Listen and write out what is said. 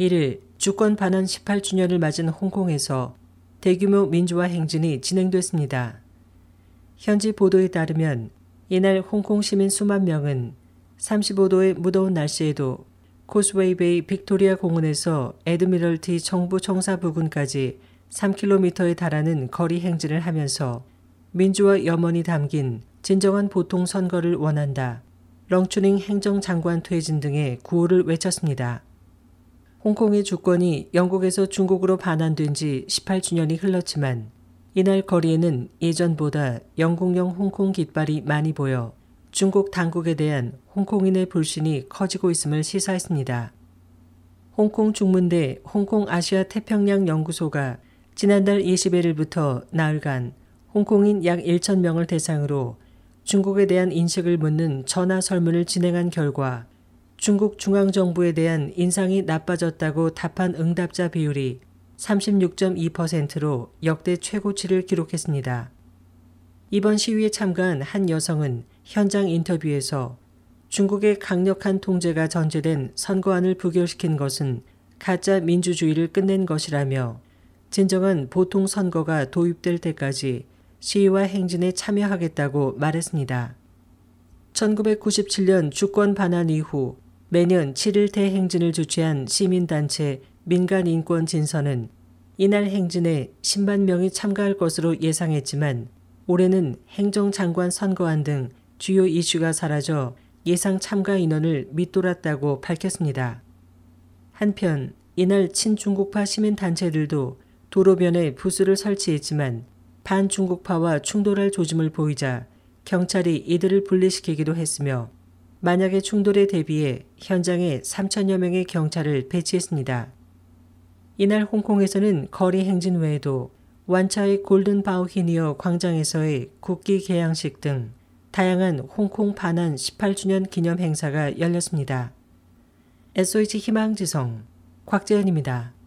1일 주권 반환 18주년을 맞은 홍콩에서 대규모 민주화 행진이 진행됐습니다. 현지 보도에 따르면 이날 홍콩 시민 수만 명은 35도의 무더운 날씨에도 코스웨이베이 빅토리아 공원에서 에드미럴티 정부 청사 부근까지 3km에 달하는 거리 행진을 하면서 민주화 염원이 담긴 진정한 보통 선거를 원한다. 렁추닝 행정장관 퇴진 등의 구호를 외쳤습니다. 홍콩의 주권이 영국에서 중국으로 반환된 지 18주년이 흘렀지만 이날 거리에는 예전보다 영국령 홍콩 깃발이 많이 보여 중국 당국에 대한 홍콩인의 불신이 커지고 있음을 시사했습니다. 홍콩 중문대 홍콩 아시아 태평양 연구소가 지난달 21일부터 나흘간 홍콩인 약 1천 명을 대상으로 중국에 대한 인식을 묻는 전화 설문을 진행한 결과 중국 중앙정부에 대한 인상이 나빠졌다고 답한 응답자 비율이 36.2%로 역대 최고치를 기록했습니다. 이번 시위에 참가한 한 여성은 현장 인터뷰에서 중국의 강력한 통제가 전제된 선거안을 부결시킨 것은 가짜 민주주의를 끝낸 것이라며 진정한 보통 선거가 도입될 때까지 시위와 행진에 참여하겠다고 말했습니다. 1997년 주권 반환 이후 매년 7일 대행진을 주최한 시민단체 민간인권 진선은 이날 행진에 10만 명이 참가할 것으로 예상했지만 올해는 행정장관 선거안 등 주요 이슈가 사라져 예상 참가 인원을 밑돌았다고 밝혔습니다. 한편 이날 친중국파 시민단체들도 도로변에 부스를 설치했지만 반중국파와 충돌할 조짐을 보이자 경찰이 이들을 분리시키기도 했으며 만약의 충돌에 대비해 현장에 3천여 명의 경찰을 배치했습니다. 이날 홍콩에서는 거리 행진 외에도 완차의 골든 바우히니어 광장에서의 국기 개양식 등 다양한 홍콩 반환 18주년 기념 행사가 열렸습니다. SOH 희망지성 곽재현입니다.